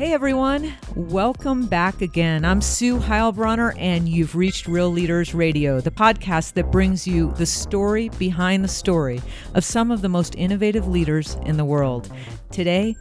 Hey everyone, welcome back again. I'm Sue Heilbronner, and you've reached Real Leaders Radio, the podcast that brings you the story behind the story of some of the most innovative leaders in the world. Today,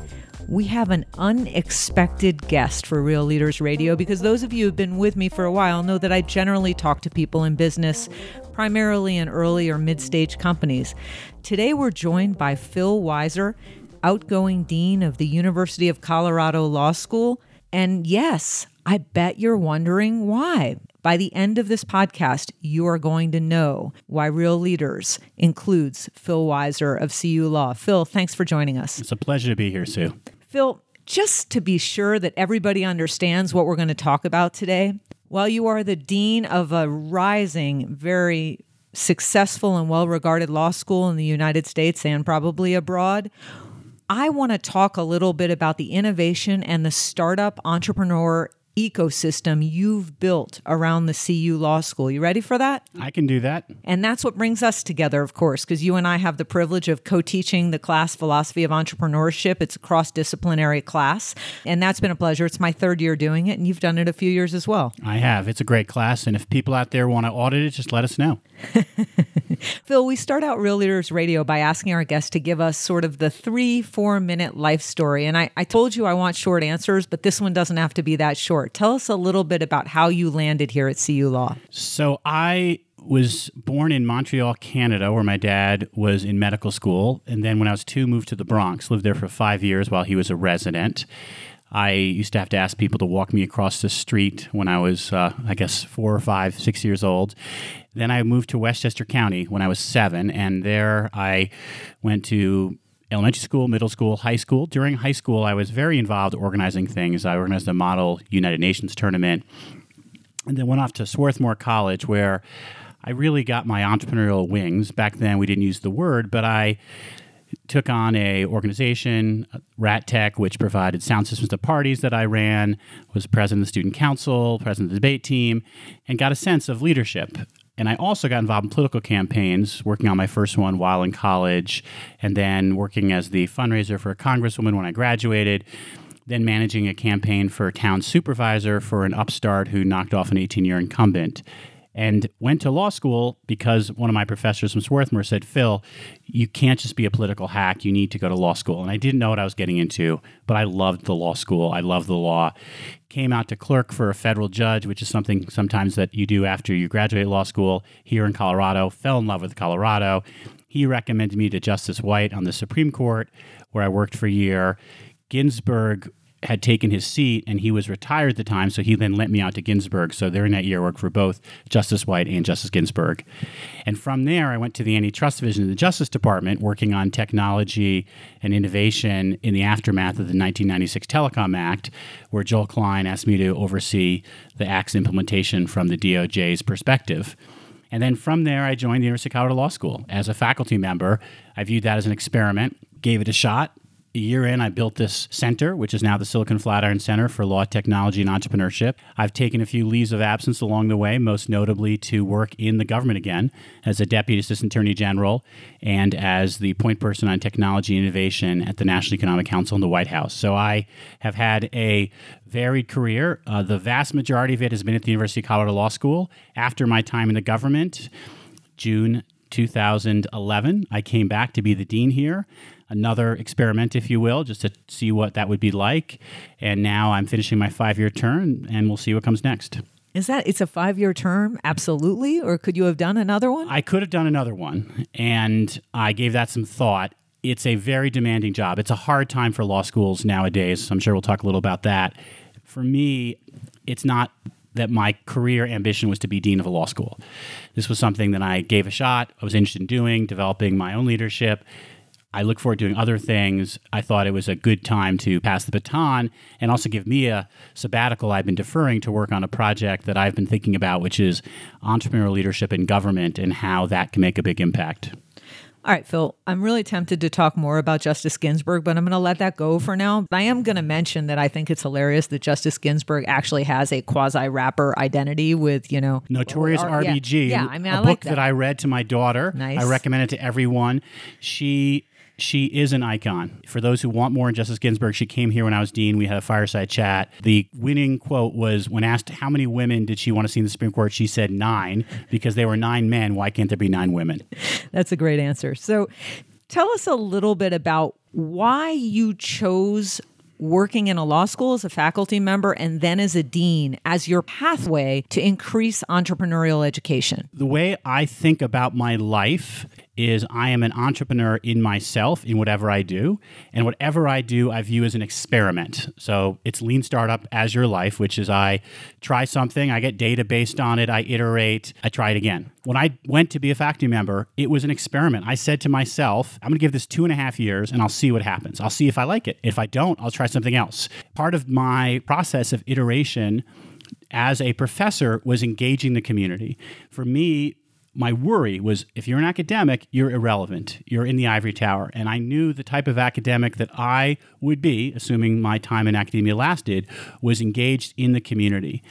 we have an unexpected guest for Real Leaders Radio because those of you who've been with me for a while know that I generally talk to people in business, primarily in early or mid stage companies. Today, we're joined by Phil Weiser outgoing dean of the University of Colorado Law School. And yes, I bet you're wondering why. By the end of this podcast, you are going to know why Real Leaders includes Phil Weiser of CU Law. Phil, thanks for joining us. It's a pleasure to be here, Sue. Phil, just to be sure that everybody understands what we're going to talk about today, while you are the dean of a rising, very successful and well regarded law school in the United States and probably abroad, I want to talk a little bit about the innovation and the startup entrepreneur ecosystem you've built around the CU Law School. You ready for that? I can do that. And that's what brings us together, of course, because you and I have the privilege of co teaching the class Philosophy of Entrepreneurship. It's a cross disciplinary class, and that's been a pleasure. It's my third year doing it, and you've done it a few years as well. I have. It's a great class, and if people out there want to audit it, just let us know. Phil, we start out Real Leaders Radio by asking our guests to give us sort of the three, four minute life story. And I, I told you I want short answers, but this one doesn't have to be that short. Tell us a little bit about how you landed here at CU Law. So I was born in Montreal, Canada, where my dad was in medical school. And then when I was two, moved to the Bronx, lived there for five years while he was a resident. I used to have to ask people to walk me across the street when I was, uh, I guess, four or five, six years old. Then I moved to Westchester County when I was seven, and there I went to elementary school, middle school, high school. During high school, I was very involved organizing things. I organized a model United Nations tournament, and then went off to Swarthmore College where I really got my entrepreneurial wings. Back then, we didn't use the word, but I took on a organization, uh, Rat Tech, which provided sound systems to parties that I ran, was president of the student council, president of the debate team, and got a sense of leadership. And I also got involved in political campaigns, working on my first one while in college, and then working as the fundraiser for a congresswoman when I graduated, then managing a campaign for a town supervisor for an upstart who knocked off an 18 year incumbent and went to law school because one of my professors from Swarthmore said, Phil, you can't just be a political hack. You need to go to law school. And I didn't know what I was getting into, but I loved the law school. I loved the law. Came out to clerk for a federal judge, which is something sometimes that you do after you graduate law school here in Colorado. Fell in love with Colorado. He recommended me to Justice White on the Supreme Court, where I worked for a year. Ginsburg had taken his seat and he was retired at the time, so he then lent me out to Ginsburg. So during that year, I worked for both Justice White and Justice Ginsburg. And from there, I went to the Antitrust Division of the Justice Department, working on technology and innovation in the aftermath of the 1996 Telecom Act, where Joel Klein asked me to oversee the Act's implementation from the DOJ's perspective. And then from there, I joined the University of Colorado Law School as a faculty member. I viewed that as an experiment, gave it a shot, a year in, I built this center, which is now the Silicon Flatiron Center for Law, Technology, and Entrepreneurship. I've taken a few leaves of absence along the way, most notably to work in the government again as a Deputy Assistant Attorney General and as the point person on technology innovation at the National Economic Council in the White House. So I have had a varied career. Uh, the vast majority of it has been at the University of Colorado Law School. After my time in the government, June 2011, I came back to be the dean here another experiment, if you will, just to see what that would be like. And now I'm finishing my five year term, and we'll see what comes next. Is that it's a five year term? Absolutely. Or could you have done another one? I could have done another one. And I gave that some thought. It's a very demanding job. It's a hard time for law schools nowadays. I'm sure we'll talk a little about that. For me, it's not that my career ambition was to be dean of a law school. This was something that I gave a shot. I was interested in doing, developing my own leadership, I look forward to doing other things. I thought it was a good time to pass the baton and also give me a sabbatical. I've been deferring to work on a project that I've been thinking about, which is entrepreneurial leadership in government and how that can make a big impact. All right, Phil, I'm really tempted to talk more about Justice Ginsburg, but I'm going to let that go for now. I am going to mention that I think it's hilarious that Justice Ginsburg actually has a quasi rapper identity with, you know, Notorious or- RBG. Yeah, yeah I mean, a I book like that. I read to my daughter. Nice. I recommend it to everyone. She she is an icon. For those who want more on Justice Ginsburg, she came here when I was dean. We had a fireside chat. The winning quote was when asked how many women did she want to see in the Supreme Court, she said nine because there were nine men. Why can't there be nine women? That's a great answer. So tell us a little bit about why you chose working in a law school as a faculty member and then as a dean as your pathway to increase entrepreneurial education? The way I think about my life is I am an entrepreneur in myself in whatever I do. And whatever I do, I view as an experiment. So it's lean startup as your life, which is I try something, I get data based on it, I iterate, I try it again. When I went to be a faculty member, it was an experiment. I said to myself, I'm going to give this two and a half years and I'll see what happens. I'll see if I like it. If I don't, I'll try something else. Part of my process of iteration as a professor was engaging the community. For me, my worry was if you're an academic, you're irrelevant. You're in the ivory tower. And I knew the type of academic that I would be, assuming my time in academia lasted, was engaged in the community.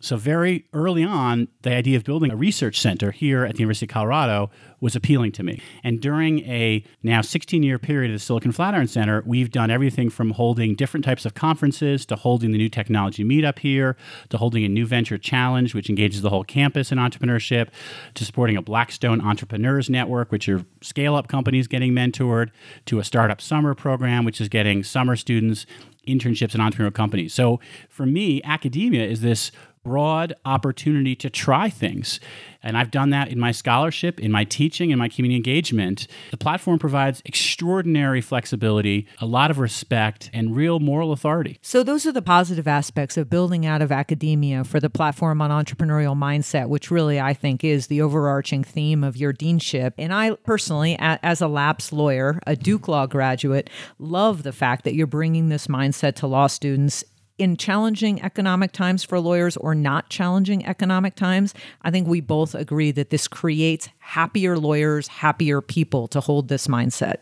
So, very early on, the idea of building a research center here at the University of Colorado was appealing to me. And during a now 16 year period at the Silicon Flatiron Center, we've done everything from holding different types of conferences to holding the new technology meetup here, to holding a new venture challenge, which engages the whole campus in entrepreneurship, to supporting a Blackstone Entrepreneurs Network, which are scale up companies getting mentored, to a startup summer program, which is getting summer students internships in entrepreneurial companies. So for me, academia is this broad opportunity to try things. And I've done that in my scholarship, in my teaching, in my community engagement. The platform provides extraordinary flexibility, a lot of respect, and real moral authority. So, those are the positive aspects of building out of academia for the platform on entrepreneurial mindset, which really I think is the overarching theme of your deanship. And I personally, as a lapsed lawyer, a Duke Law graduate, love the fact that you're bringing this mindset to law students in challenging economic times for lawyers or not challenging economic times, I think we both agree that this creates happier lawyers, happier people to hold this mindset.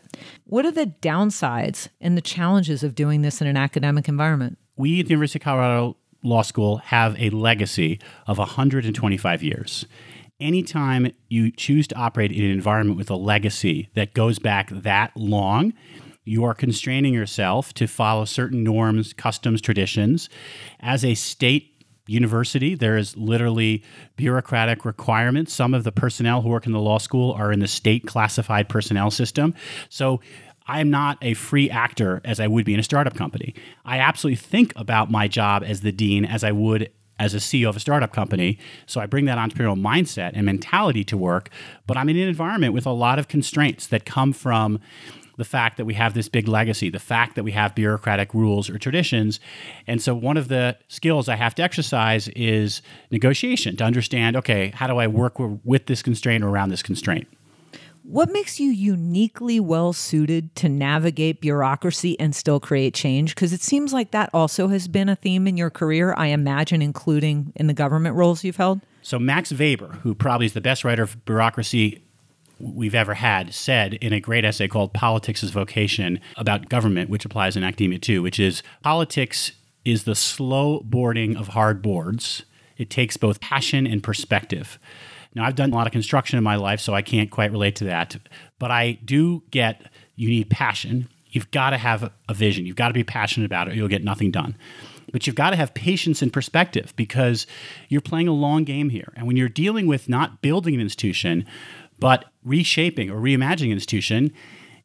What are the downsides and the challenges of doing this in an academic environment? We at the University of Colorado Law School have a legacy of 125 years. Anytime you choose to operate in an environment with a legacy that goes back that long, you are constraining yourself to follow certain norms, customs, traditions. As a state university, there is literally bureaucratic requirements. Some of the personnel who work in the law school are in the state classified personnel system. So I'm not a free actor as I would be in a startup company. I absolutely think about my job as the dean as I would as a CEO of a startup company. So I bring that entrepreneurial mindset and mentality to work, but I'm in an environment with a lot of constraints that come from the fact that we have this big legacy, the fact that we have bureaucratic rules or traditions. And so, one of the skills I have to exercise is negotiation to understand okay, how do I work with this constraint or around this constraint? What makes you uniquely well suited to navigate bureaucracy and still create change? Because it seems like that also has been a theme in your career, I imagine, including in the government roles you've held. So, Max Weber, who probably is the best writer of bureaucracy we've ever had said in a great essay called Politics as Vocation about government, which applies in academia too, which is politics is the slow boarding of hard boards. It takes both passion and perspective. Now, I've done a lot of construction in my life, so I can't quite relate to that. But I do get you need passion. You've got to have a vision. You've got to be passionate about it, you'll get nothing done. But you've got to have patience and perspective because you're playing a long game here. And when you're dealing with not building an institution, but reshaping or reimagining an institution,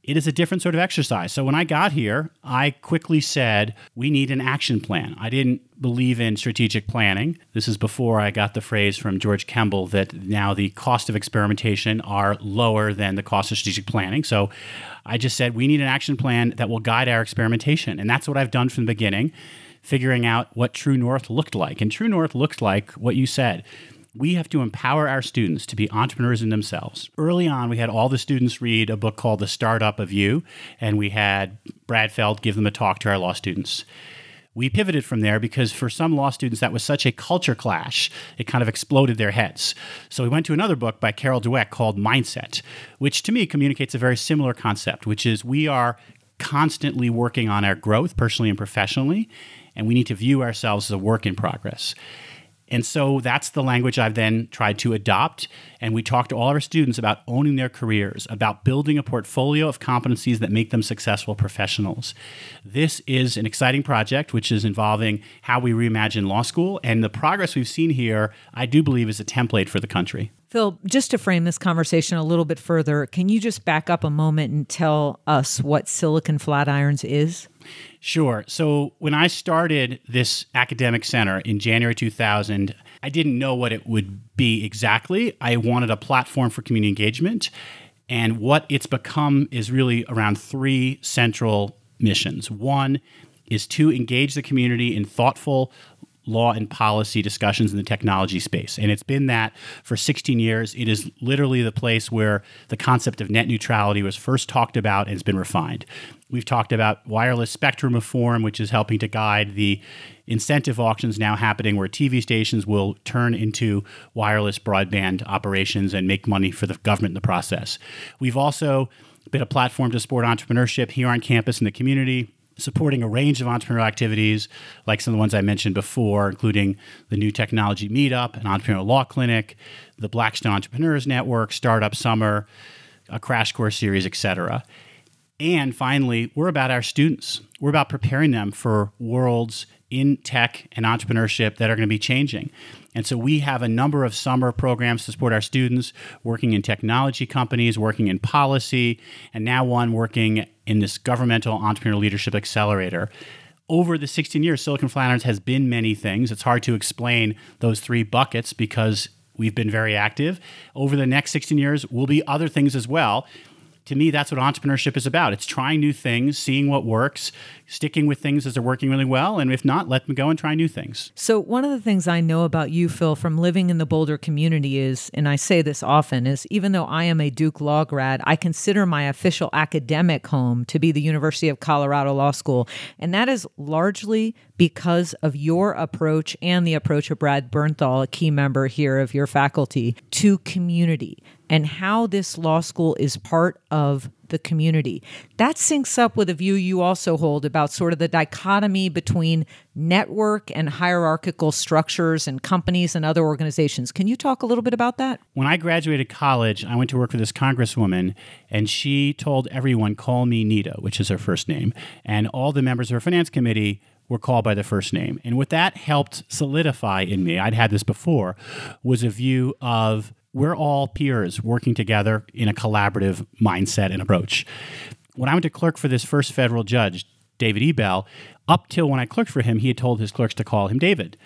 it is a different sort of exercise. So when I got here, I quickly said, we need an action plan. I didn't believe in strategic planning. This is before I got the phrase from George Kembel that now the cost of experimentation are lower than the cost of strategic planning. So I just said, we need an action plan that will guide our experimentation. And that's what I've done from the beginning, figuring out what True North looked like. And True North looked like what you said we have to empower our students to be entrepreneurs in themselves. Early on, we had all the students read a book called The Startup of You, and we had Brad Feld give them a talk to our law students. We pivoted from there because for some law students, that was such a culture clash, it kind of exploded their heads. So we went to another book by Carol Dweck called Mindset, which to me communicates a very similar concept, which is we are constantly working on our growth personally and professionally, and we need to view ourselves as a work in progress. And so that's the language I've then tried to adopt. And we talk to all our students about owning their careers, about building a portfolio of competencies that make them successful professionals. This is an exciting project, which is involving how we reimagine law school. And the progress we've seen here, I do believe, is a template for the country. Phil, just to frame this conversation a little bit further, can you just back up a moment and tell us what Silicon Flatirons is? Sure. So when I started this academic center in January 2000, I didn't know what it would be exactly. I wanted a platform for community engagement. And what it's become is really around three central missions. One is to engage the community in thoughtful, law and policy discussions in the technology space. And it's been that for 16 years. It is literally the place where the concept of net neutrality was first talked about and has been refined. We've talked about wireless spectrum reform, which is helping to guide the incentive auctions now happening where TV stations will turn into wireless broadband operations and make money for the government in the process. We've also been a platform to support entrepreneurship here on campus in the community supporting a range of entrepreneurial activities, like some of the ones I mentioned before, including the New Technology Meetup, an entrepreneurial law clinic, the Blackstone Entrepreneurs Network, Startup Summer, a crash course series, etc. And finally, we're about our students. We're about preparing them for worlds in tech and entrepreneurship that are going to be changing. And so we have a number of summer programs to support our students working in technology companies, working in policy, and now one working in this governmental entrepreneurial leadership accelerator. Over the 16 years, Silicon Flatirons has been many things. It's hard to explain those three buckets because we've been very active. Over the next 16 years, will be other things as well to me, that's what entrepreneurship is about. It's trying new things, seeing what works, sticking with things as they're working really well, and if not, let them go and try new things. So, one of the things I know about you, Phil, from living in the Boulder community is, and I say this often, is even though I am a Duke Law grad, I consider my official academic home to be the University of Colorado Law School. And that is largely because of your approach and the approach of Brad Bernthal, a key member here of your faculty, to community and how this law school is part of the community. That syncs up with a view you also hold about sort of the dichotomy between network and hierarchical structures and companies and other organizations. Can you talk a little bit about that? When I graduated college, I went to work for this congresswoman, and she told everyone, call me Nita, which is her first name. And all the members of her finance committee were called by the first name. And what that helped solidify in me, I'd had this before, was a view of we're all peers working together in a collaborative mindset and approach. When I went to clerk for this first federal judge, David Ebel, up till when I clerked for him, he had told his clerks to call him David.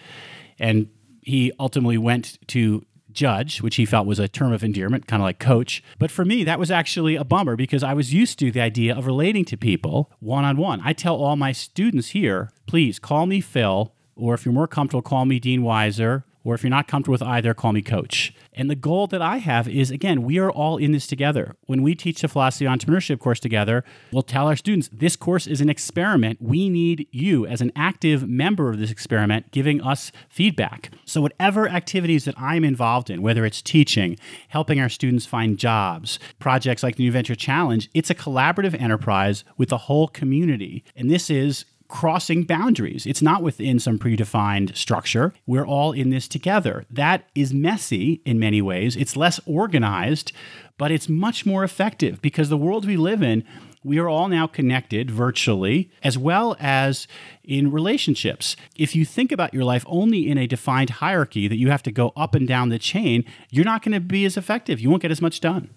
And he ultimately went to judge, which he felt was a term of endearment, kind of like coach. But for me, that was actually a bummer because I was used to the idea of relating to people one on one. I tell all my students here, please call me Phil, or if you're more comfortable, call me Dean Weiser, or if you're not comfortable with either, call me coach. And the goal that I have is again, we are all in this together. When we teach the philosophy entrepreneurship course together, we'll tell our students this course is an experiment. We need you as an active member of this experiment giving us feedback. So, whatever activities that I'm involved in, whether it's teaching, helping our students find jobs, projects like the New Venture Challenge, it's a collaborative enterprise with the whole community. And this is crossing boundaries. It's not within some predefined structure. We're all in this together. That is messy in many ways. It's less organized, but it's much more effective because the world we live in, we are all now connected virtually as well as in relationships. If you think about your life only in a defined hierarchy that you have to go up and down the chain, you're not going to be as effective. You won't get as much done.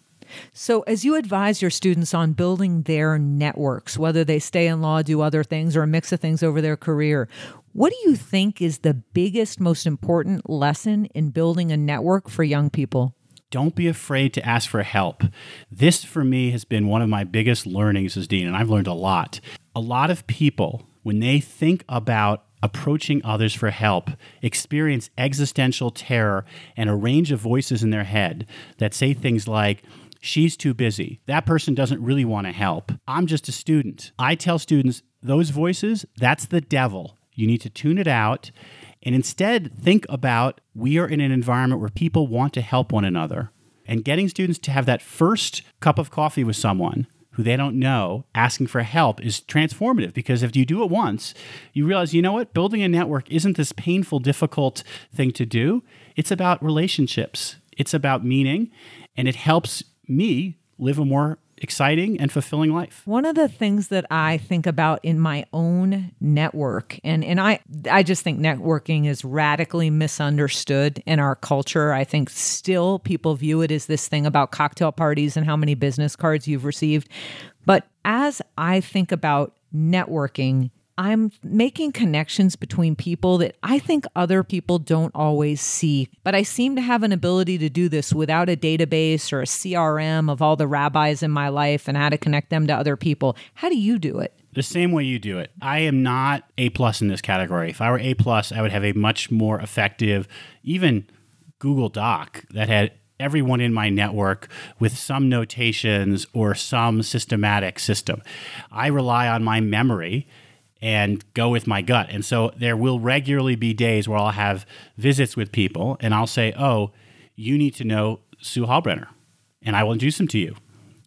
So, as you advise your students on building their networks, whether they stay in law, do other things, or a mix of things over their career, what do you think is the biggest, most important lesson in building a network for young people? Don't be afraid to ask for help. This, for me, has been one of my biggest learnings as Dean, and I've learned a lot. A lot of people, when they think about approaching others for help experience existential terror and a range of voices in their head that say things like, She's too busy. That person doesn't really want to help. I'm just a student. I tell students those voices, that's the devil. You need to tune it out and instead think about we are in an environment where people want to help one another. And getting students to have that first cup of coffee with someone who they don't know asking for help is transformative because if you do it once, you realize, you know what, building a network isn't this painful, difficult thing to do. It's about relationships, it's about meaning, and it helps me live a more exciting and fulfilling life. One of the things that I think about in my own network and and I I just think networking is radically misunderstood in our culture. I think still people view it as this thing about cocktail parties and how many business cards you've received. But as I think about networking I'm making connections between people that I think other people don't always see. But I seem to have an ability to do this without a database or a CRM of all the rabbis in my life and how to connect them to other people. How do you do it? The same way you do it. I am not A plus in this category. If I were A plus, I would have a much more effective, even Google Doc that had everyone in my network with some notations or some systematic system. I rely on my memory and go with my gut. And so there will regularly be days where I'll have visits with people and I'll say, Oh, you need to know Sue Heilbronner, and I will introduce them to you.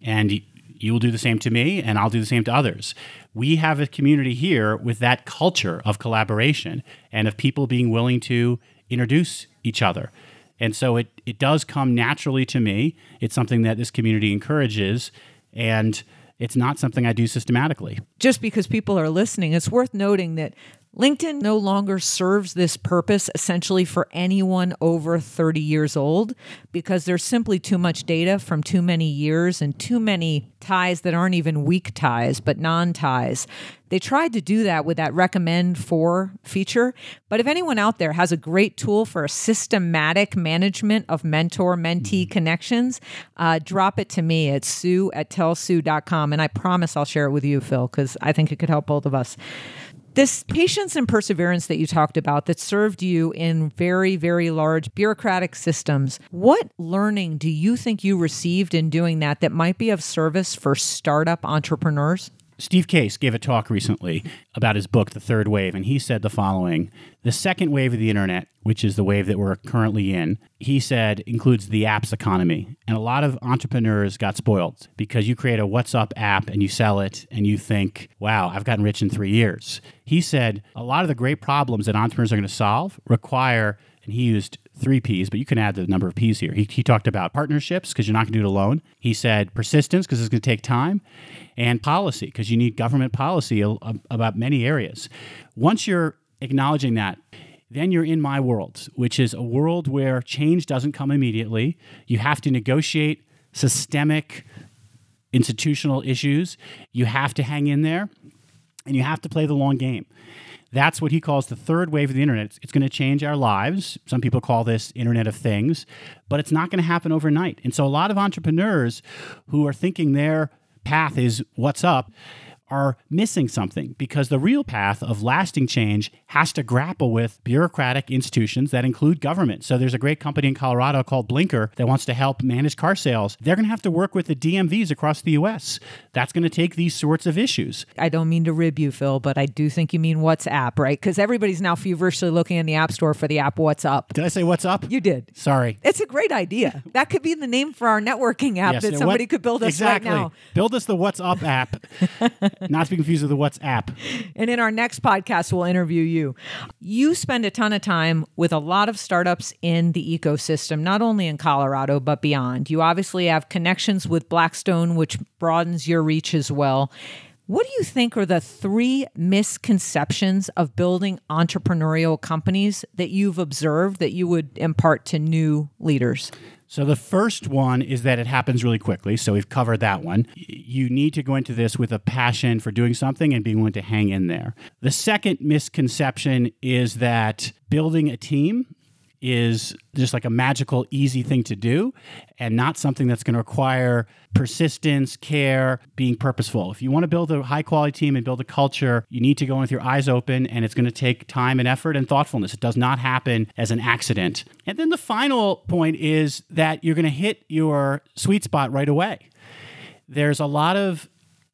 And you will do the same to me, and I'll do the same to others. We have a community here with that culture of collaboration and of people being willing to introduce each other. And so it, it does come naturally to me. It's something that this community encourages. And it's not something I do systematically. Just because people are listening, it's worth noting that LinkedIn no longer serves this purpose essentially for anyone over 30 years old because there's simply too much data from too many years and too many ties that aren't even weak ties, but non ties. They tried to do that with that recommend for feature. But if anyone out there has a great tool for a systematic management of mentor mentee mm-hmm. connections, uh, drop it to me at sue at tellsue.com. And I promise I'll share it with you, Phil, because I think it could help both of us this patience and perseverance that you talked about that served you in very, very large bureaucratic systems, what learning do you think you received in doing that that might be of service for startup entrepreneurs? Steve Case gave a talk recently about his book, The Third Wave, and he said the following The second wave of the internet, which is the wave that we're currently in, he said includes the apps economy. And a lot of entrepreneurs got spoiled because you create a WhatsApp app and you sell it and you think, wow, I've gotten rich in three years. He said a lot of the great problems that entrepreneurs are going to solve require and he used three P's, but you can add the number of P's here. He, he talked about partnerships because you're not going to do it alone. He said persistence because it's going to take time, and policy because you need government policy about many areas. Once you're acknowledging that, then you're in my world, which is a world where change doesn't come immediately. You have to negotiate systemic institutional issues. You have to hang in there, and you have to play the long game. That's what he calls the third wave of the internet. It's, going to change our lives. Some people call this Internet of Things, but it's not going to happen overnight. And so a lot of entrepreneurs who are thinking their path is what's up are missing something because the real path of lasting change has to grapple with bureaucratic institutions that include government. So there's a great company in Colorado called Blinker that wants to help manage car sales. They're going to have to work with the DMVs across the US. That's going to take these sorts of issues. I don't mean to rib you, Phil, but I do think you mean WhatsApp, right? Because everybody's now feverishly looking in the App Store for the app What's Up. Did I say What's Up? You did. Sorry. It's a great idea. That could be the name for our networking app yes, that somebody what, could build us exactly. right now. Build us the What's Up app. Not to be confused with the WhatsApp. And in our next podcast, we'll interview you. You spend a ton of time with a lot of startups in the ecosystem, not only in Colorado, but beyond. You obviously have connections with Blackstone, which broadens your reach as well. What do you think are the three misconceptions of building entrepreneurial companies that you've observed that you would impart to new leaders? So the first one is that it happens really quickly. So we've covered that one. You need to go into this with a passion for doing something and being willing to hang in there. The second misconception is that building a team is just like a magical, easy thing to do and not something that's going to require persistence, care, being purposeful. If you want to build a high quality team and build a culture, you need to go in with your eyes open and it's going to take time and effort and thoughtfulness. It does not happen as an accident. And then the final point is that you're going to hit your sweet spot right away. There's a lot of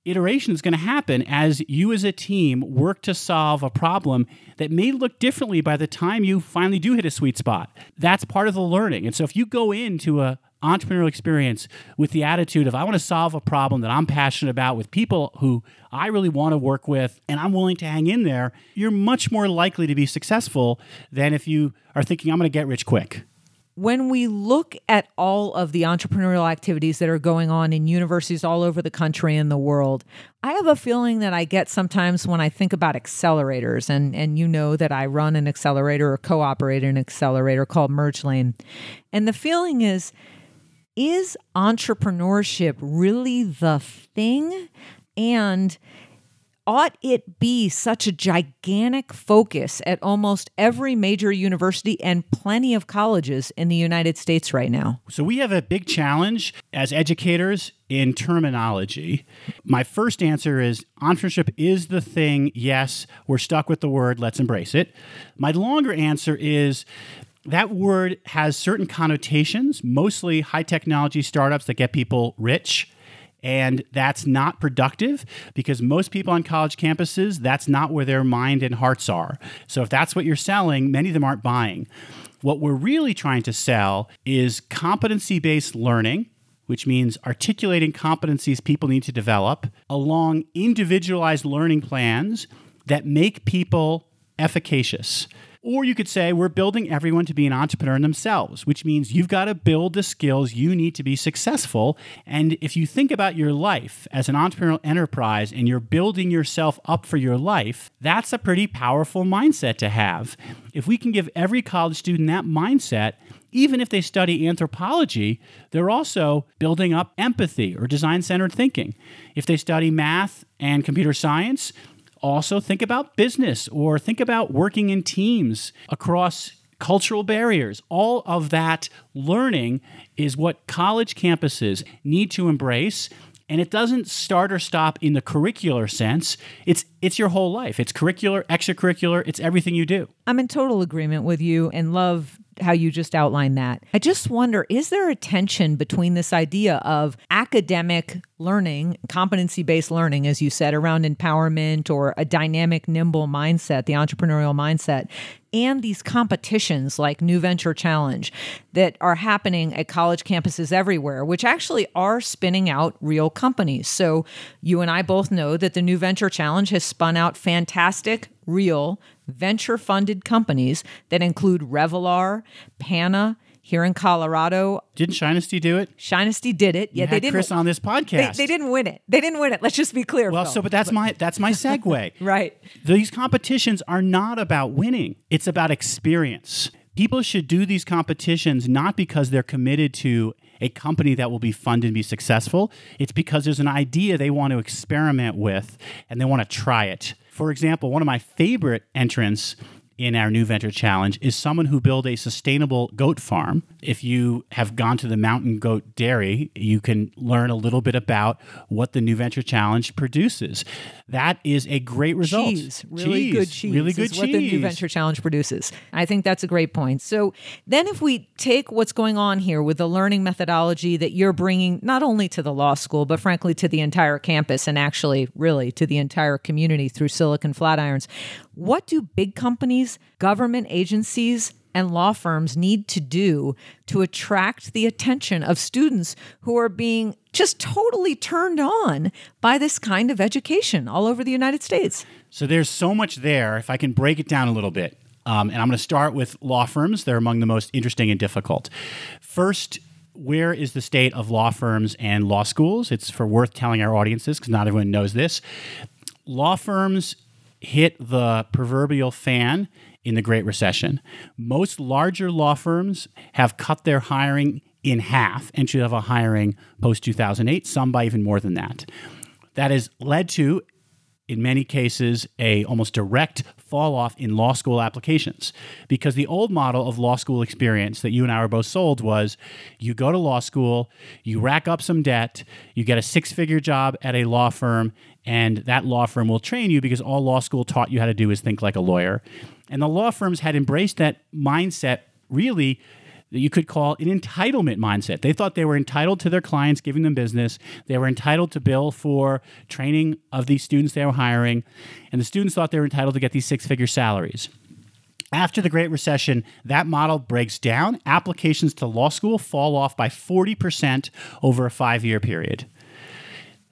iteration is going to happen as you as a team work to solve a problem that may look differently by the time you finally do hit a sweet spot. That's part of the learning. And so if you go into a entrepreneurial experience with the attitude of I want to solve a problem that I'm passionate about with people who I really want to work with and I'm willing to hang in there, you're much more likely to be successful than if you are thinking I'm going to get rich quick when we look at all of the entrepreneurial activities that are going on in universities all over the country and the world, I have a feeling that I get sometimes when I think about accelerators, and, and you know that I run an accelerator or co operate an accelerator called Merge Lane. And the feeling is, is entrepreneurship really the thing? And ought it be such a gigantic focus at almost every major university and plenty of colleges in the United States right now? So, we have a big challenge as educators in terminology. My first answer is entrepreneurship is the thing. Yes, we're stuck with the word, let's embrace it. My longer answer is that word has certain connotations, mostly high technology startups that get people rich and that's not productive because most people on college campuses, that's not where their mind and hearts are. So if that's what you're selling, many of them aren't buying. What we're really trying to sell is competency based learning which means articulating competencies people need to develop along individualized learning plans that make people efficacious. Or you could say we're building everyone to be an entrepreneur themselves, which means you've got to build the skills you need to be successful. And if you think about your life as an entrepreneurial enterprise and you're building yourself up for your life, that's a pretty powerful mindset to have. If we can give every college student that mindset, even if they study anthropology, they're also building up empathy or design centered thinking. If they study math and computer science, also think about business or think about working in teams across cultural barriers. All of that learning is what college campuses need to embrace. And it doesn't start or stop in the curricular sense. It's it's your whole life. It's curricular, extracurricular, it's everything you do. I'm in total agreement with you and love how you just outlined that. I just wonder is there a tension between this idea of academic learning, competency based learning, as you said, around empowerment or a dynamic, nimble mindset, the entrepreneurial mindset, and these competitions like New Venture Challenge that are happening at college campuses everywhere, which actually are spinning out real companies. So you and I both know that the New Venture Challenge has spun out fantastic, real venture funded companies that include Revolar, Pana, here in Colorado. Didn't Shinesty do it? Shinesty did it. You yeah, they didn't. Chris on this podcast. They, they, didn't win it. They didn't win it. Let's just be clear. Well, Phil. so but that's my that's my segue. right. These competitions are not about winning. It's about experience. People should do these competitions not because they're committed to a company that will be funded and be successful. It's because there's an idea they want to experiment with and they want to try it. For example, one of my favorite entrants in our new venture challenge is someone who built a sustainable goat farm. If you have gone to the Mountain Goat Dairy, you can learn a little bit about what the new venture challenge produces. That is a great result. Cheese, really cheese, good cheese, really good cheese. What the new venture challenge produces. I think that's a great point. So then, if we take what's going on here with the learning methodology that you're bringing not only to the law school, but frankly to the entire campus, and actually, really to the entire community through Silicon Flatirons, what do big companies, government agencies, and law firms need to do to attract the attention of students who are being just totally turned on by this kind of education all over the United States? So there's so much there. If I can break it down a little bit, um, and I'm going to start with law firms. They're among the most interesting and difficult. First, where is the state of law firms and law schools? It's for worth telling our audiences because not everyone knows this. Law firms hit the proverbial fan in the Great Recession. Most larger law firms have cut their hiring in half, entry level hiring post 2008, some by even more than that. That has led to in many cases a almost direct fall off in law school applications because the old model of law school experience that you and I were both sold was you go to law school, you rack up some debt, you get a six-figure job at a law firm and that law firm will train you because all law school taught you how to do is think like a lawyer. And the law firms had embraced that mindset really that you could call an entitlement mindset. They thought they were entitled to their clients giving them business. They were entitled to bill for training of these students they were hiring. And the students thought they were entitled to get these six figure salaries. After the Great Recession, that model breaks down. Applications to law school fall off by 40% over a five year period.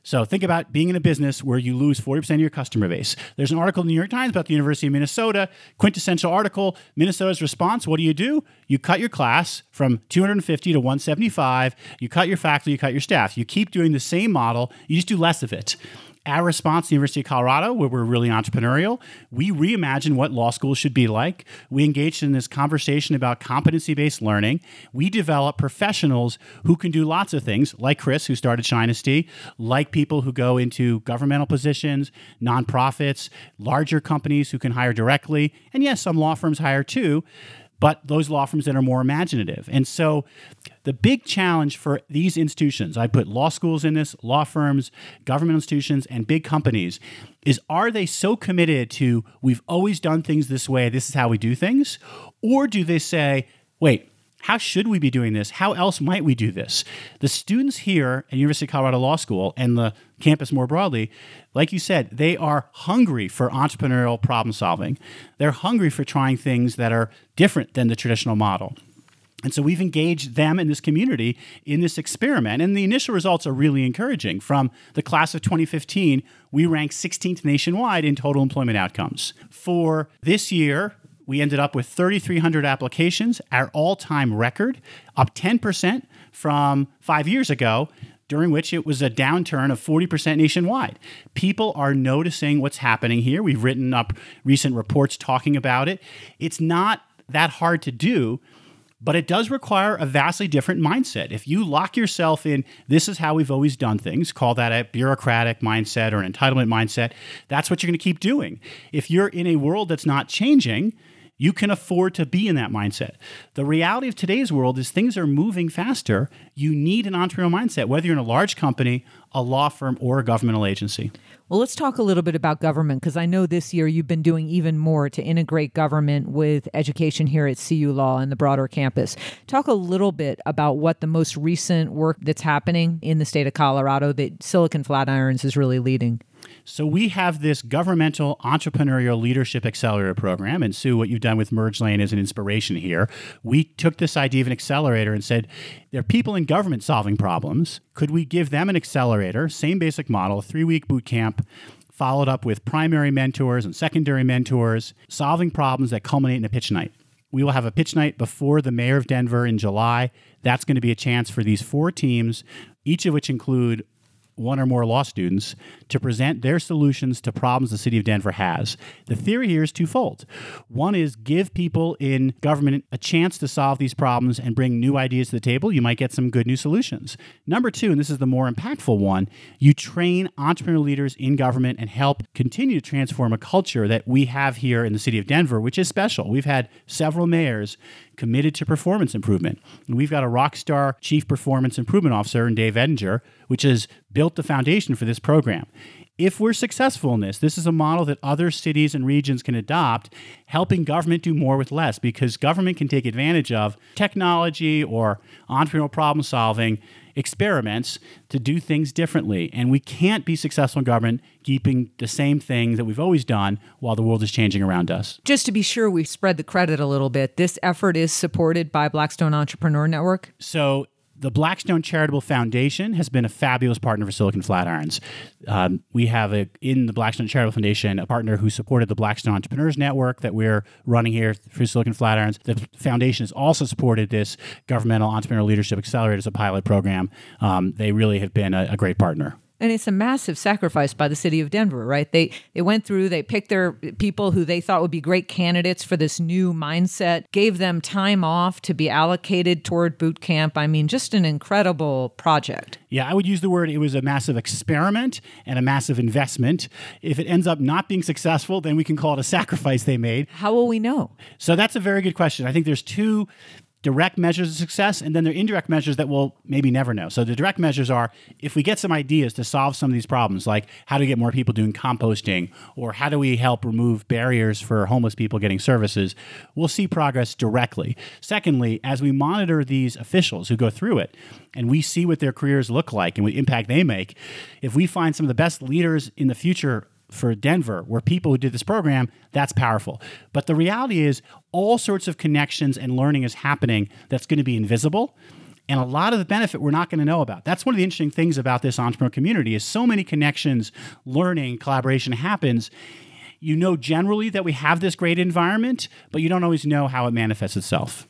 So think about being in a business where you lose 40% of your customer base. There's an article in the New York Times about the University of Minnesota, quintessential article, Minnesota's response. What do you do? You cut your class from 250 to 175. You cut your faculty, you cut your staff. You keep doing the same model, you just do less of it. Our response, the University of Colorado, where we're really entrepreneurial, we reimagined what law school should be like. We engaged in this conversation about competency based learning. We develop professionals who can do lots of things, like Chris, who started Shinesty, like people who go into governmental positions, nonprofits, larger companies who can hire directly, and yes, some law firms hire too but those law firms that are more imaginative. And so the big challenge for these institutions, I put law schools in this, law firms, government institutions, and big companies, is are they so committed to we've always done things this way, this is how we do things? Or do they say, wait, how should we be doing this? How else might we do this? The students here at University of Colorado Law School and the campus more broadly, like you said, they are hungry for entrepreneurial problem solving. They're hungry for trying things that are different than the traditional model. And so we've engaged them in this community in this experiment. And the initial results are really encouraging. From the class of 2015, we ranked 16th nationwide in total employment outcomes. For this year, we ended up with 3,300 applications, our all time record, up 10% from five years ago, during which it was a downturn of 40% nationwide. People are noticing what's happening here. We've written up recent reports talking about it. It's not that hard to do. But it does require a vastly different mindset. If you lock yourself in, this is how we've always done things, call that a bureaucratic mindset or an entitlement mindset, that's what you're going to keep doing. If you're in a world that's not changing, you can afford to be in that mindset. The reality of today's world is things are moving faster. You need an entrepreneurial mindset, whether you're in a large company, a law firm, or a governmental agency. Well, let's talk a little bit about government because I know this year you've been doing even more to integrate government with education here at CU Law and the broader campus. Talk a little bit about what the most recent work that's happening in the state of Colorado that Silicon Flatirons is really leading. So we have this governmental entrepreneurial leadership accelerator program, and Sue, what you've done with Merge Lane is an inspiration here. We took this idea of an accelerator and said, there are people in government solving problems. Could we give them an accelerator, same basic model, three week boot camp, followed up with primary mentors and secondary mentors, solving problems that culminate in a pitch night. We will have a pitch night before the mayor of Denver in July. That's going to be a chance for these four teams, each of which include one or more law students to present their solutions to problems the city of Denver has. The theory here is twofold. One is give people in government a chance to solve these problems and bring new ideas to the table. You might get some good new solutions. Number two, and this is the more impactful one, you train entrepreneurial leaders in government and help continue to transform a culture that we have here in the city of Denver, which is special. We've had several mayors committed to performance improvement. And we've got a rock star chief performance improvement officer in Dave Edinger, which has built the foundation for this program. If we're successful in this, this is a model that other cities and regions can adopt, helping government do more with less because government can take advantage of technology or entrepreneurial problem solving experiments to do things differently. And we can't be successful in government keeping the same thing that we've always done while the world is changing around us. Just to be sure we spread the credit a little bit, this effort is supported by Blackstone Entrepreneur Network. So the Blackstone Charitable Foundation has been a fabulous partner for Silicon Flatirons. Um, we have a, in the Blackstone Charitable Foundation a partner who supported the Blackstone Entrepreneurs Network that we're running here for Silicon Flatirons. The foundation has also supported this governmental entrepreneurial leadership accelerator as a pilot program. Um, they really have been a, a great partner and it's a massive sacrifice by the city of Denver, right? They they went through, they picked their people who they thought would be great candidates for this new mindset, gave them time off to be allocated toward boot camp. I mean, just an incredible project. Yeah, I would use the word it was a massive experiment and a massive investment. If it ends up not being successful, then we can call it a sacrifice they made. How will we know? So that's a very good question. I think there's two direct measures of success, and then there are indirect measures that we'll maybe never know. So the direct measures are if we get some ideas to solve some of these problems, like how to get more people doing composting, or how do we help remove barriers for homeless people getting services, we'll see progress directly. Secondly, as we monitor these officials who go through it, and we see what their careers look like and what impact they make, if we find some of the best leaders in the future for Denver where people who did this program, that's powerful. But the reality is, all sorts of connections and learning is happening that's going to be invisible. And a lot of the benefit we're not going to know about. That's one of the interesting things about this entrepreneur community is so many connections, learning, collaboration happens. You know generally that we have this great environment, but you don't always know how it manifests itself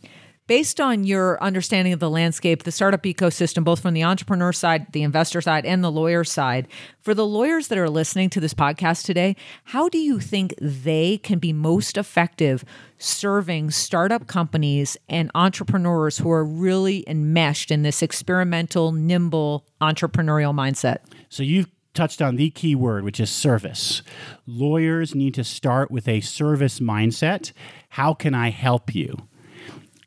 based on your understanding of the landscape, the startup ecosystem, both from the entrepreneur side, the investor side, and the lawyer side, for the lawyers that are listening to this podcast today, how do you think they can be most effective serving startup companies and entrepreneurs who are really enmeshed in this experimental, nimble entrepreneurial mindset? So you've touched on the key word, which is service. Lawyers need to start with a service mindset. How can I help you?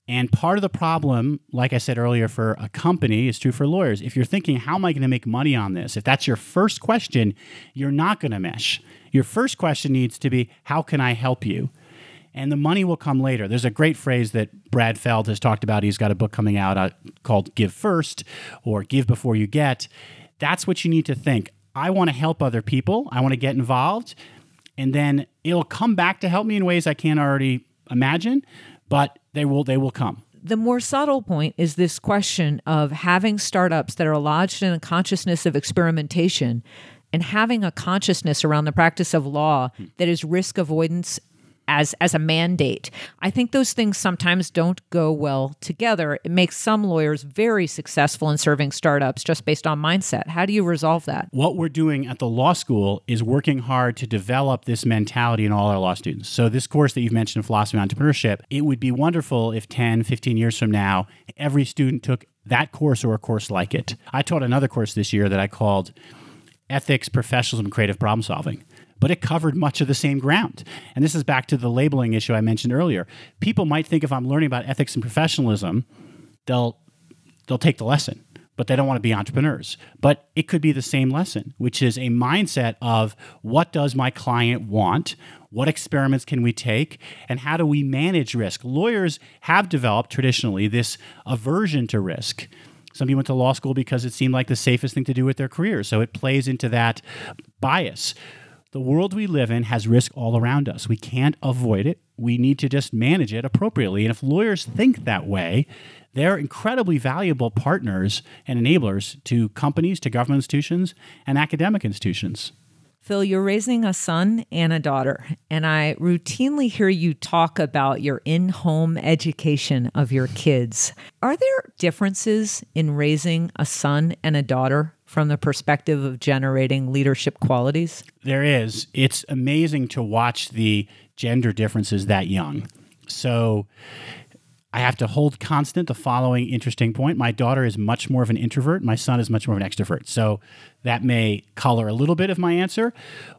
And part of the problem, like I said earlier, for a company is true for lawyers. If you're thinking, how am I going to make money on this? If that's your first question, you're not going to mesh. Your first question needs to be, how can I help you? And the money will come later. There's a great phrase that Brad Feld has talked about. He's got a book coming out uh, called Give First or Give Before You Get. That's what you need to think. I want to help other people, I want to get involved, and then it'll come back to help me in ways I can't already imagine but they will they will come. The more subtle point is this question of having startups that are lodged in a consciousness of experimentation and having a consciousness around the practice of law hmm. that is risk avoidance as as a mandate. I think those things sometimes don't go well together. It makes some lawyers very successful in serving startups just based on mindset. How do you resolve that? What we're doing at the law school is working hard to develop this mentality in all our law students. So this course that you've mentioned philosophy of entrepreneurship, it would be wonderful if 10, 15 years from now every student took that course or a course like it. I taught another course this year that I called Ethics, Professionalism, and Creative Problem Solving but it covered much of the same ground. And this is back to the labeling issue I mentioned earlier. People might think if I'm learning about ethics and professionalism, they'll they'll take the lesson, but they don't want to be entrepreneurs. But it could be the same lesson, which is a mindset of what does my client want? What experiments can we take? And how do we manage risk? Lawyers have developed traditionally this aversion to risk. Some people went to law school because it seemed like the safest thing to do with their career. So it plays into that bias. The world we live in has risk all around us. We can't avoid it. We need to just manage it appropriately. And if lawyers think that way, they're incredibly valuable partners and enablers to companies, to government institutions, and academic institutions. Phil, you're raising a son and a daughter, and I routinely hear you talk about your in home education of your kids. Are there differences in raising a son and a daughter from the perspective of generating leadership qualities? There is. It's amazing to watch the gender differences that young. So, I have to hold constant the following interesting point. My daughter is much more of an introvert. My son is much more of an extrovert. So that may color a little bit of my answer.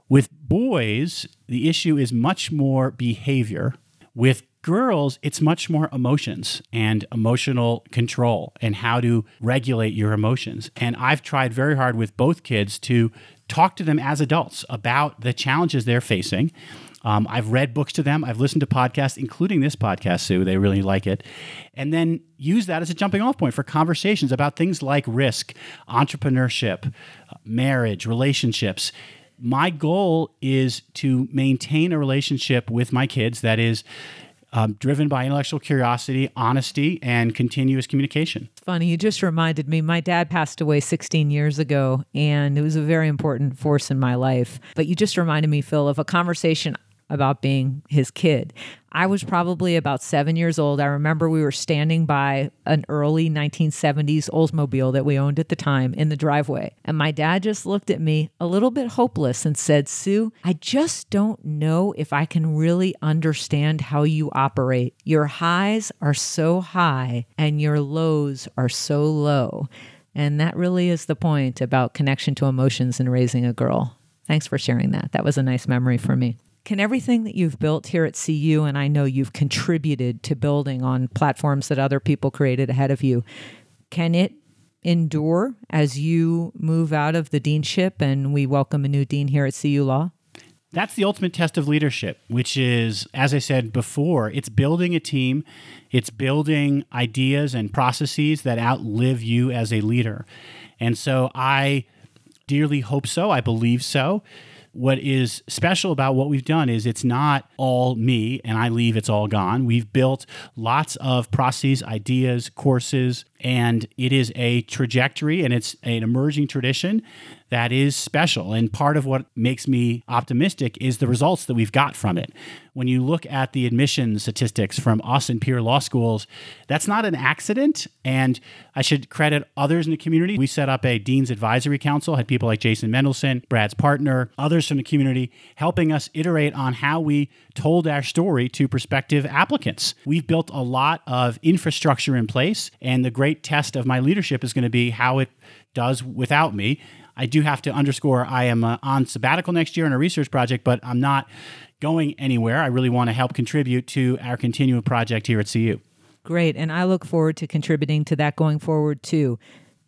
With boys, the issue is much more behavior. With girls, it's much more emotions and emotional control and how to regulate your emotions. And I've tried very hard with both kids to talk to them as adults about the challenges they're facing um, I've read books to them. I've listened to podcasts, including this podcast, Sue. They really like it. And then use that as a jumping off point for conversations about things like risk, entrepreneurship, marriage, relationships. My goal is to maintain a relationship with my kids that is um, driven by intellectual curiosity, honesty, and continuous communication. It's funny. You just reminded me. My dad passed away 16 years ago, and it was a very important force in my life. But you just reminded me, Phil, of a conversation about being his kid. I was probably about seven years old. I remember we were standing by an early 1970s Oldsmobile that we owned at the time in the driveway. And my dad just looked at me a little bit hopeless and said, Sue, I just don't know if I can really understand how you operate. Your highs are so high and your lows are so low. And that really is the point about connection to emotions and raising a girl. Thanks for sharing that. That was a nice memory for me. Can everything that you've built here at CU, and I know you've contributed to building on platforms that other people created ahead of you, can it endure as you move out of the deanship and we welcome a new dean here at CU Law? That's the ultimate test of leadership, which is, as I said before, it's building a team, it's building ideas and processes that outlive you as a leader. And so I dearly hope so. I believe so what is special about what we've done is it's not all me and I leave, it's all gone. We've built lots of processes, ideas, courses, and it is a trajectory and it's an emerging tradition that is special. And part of what makes me optimistic is the results that we've got from it. When you look at the admission statistics from Austin peer law schools, that's not an accident. And I should credit others in the community. We set up a Dean's Advisory Council, had people like Jason Mendelson, Brad's partner, others from the community helping us iterate on how we told our story to prospective applicants. We've built a lot of infrastructure in place, and the great test of my leadership is going to be how it does without me. I do have to underscore I am uh, on sabbatical next year in a research project, but I'm not going anywhere. I really want to help contribute to our continuing project here at CU. Great. And I look forward to contributing to that going forward too.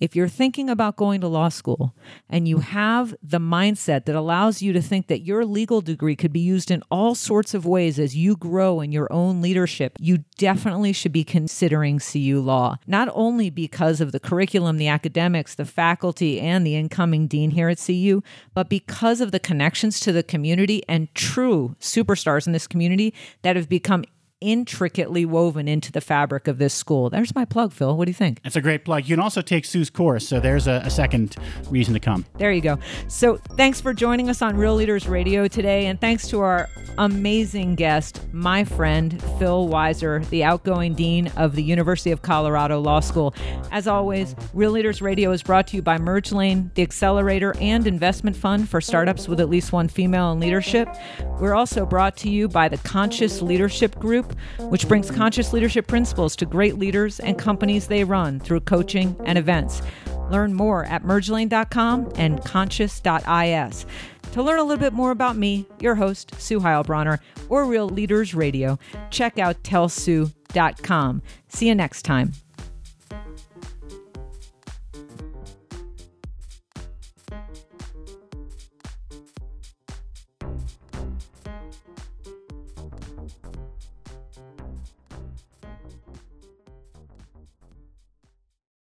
If you're thinking about going to law school and you have the mindset that allows you to think that your legal degree could be used in all sorts of ways as you grow in your own leadership, you definitely should be considering CU Law. Not only because of the curriculum, the academics, the faculty, and the incoming dean here at CU, but because of the connections to the community and true superstars in this community that have become intricately woven into the fabric of this school. There's my plug, Phil. What do you think? That's a great plug. You can also take Sue's course, so there's a, a, second reason to come. There you go. So thanks for joining us on Real Leaders Radio today, and thanks to our amazing guest, my friend Phil Weiser, the outgoing dean of the University of Colorado Law School. As always, Real Leaders Radio is brought to you by Merge Lane, the accelerator and investment fund for startups with at least one female in leadership. We're also brought to you by the Conscious Leadership Group which brings conscious leadership principles to great leaders and companies they run through coaching and events. Learn more at mergelane.com and conscious.is. To learn a little bit more about me, your host, Sue Heilbronner, or Real Leaders Radio, check out tellsue.com. See you next time.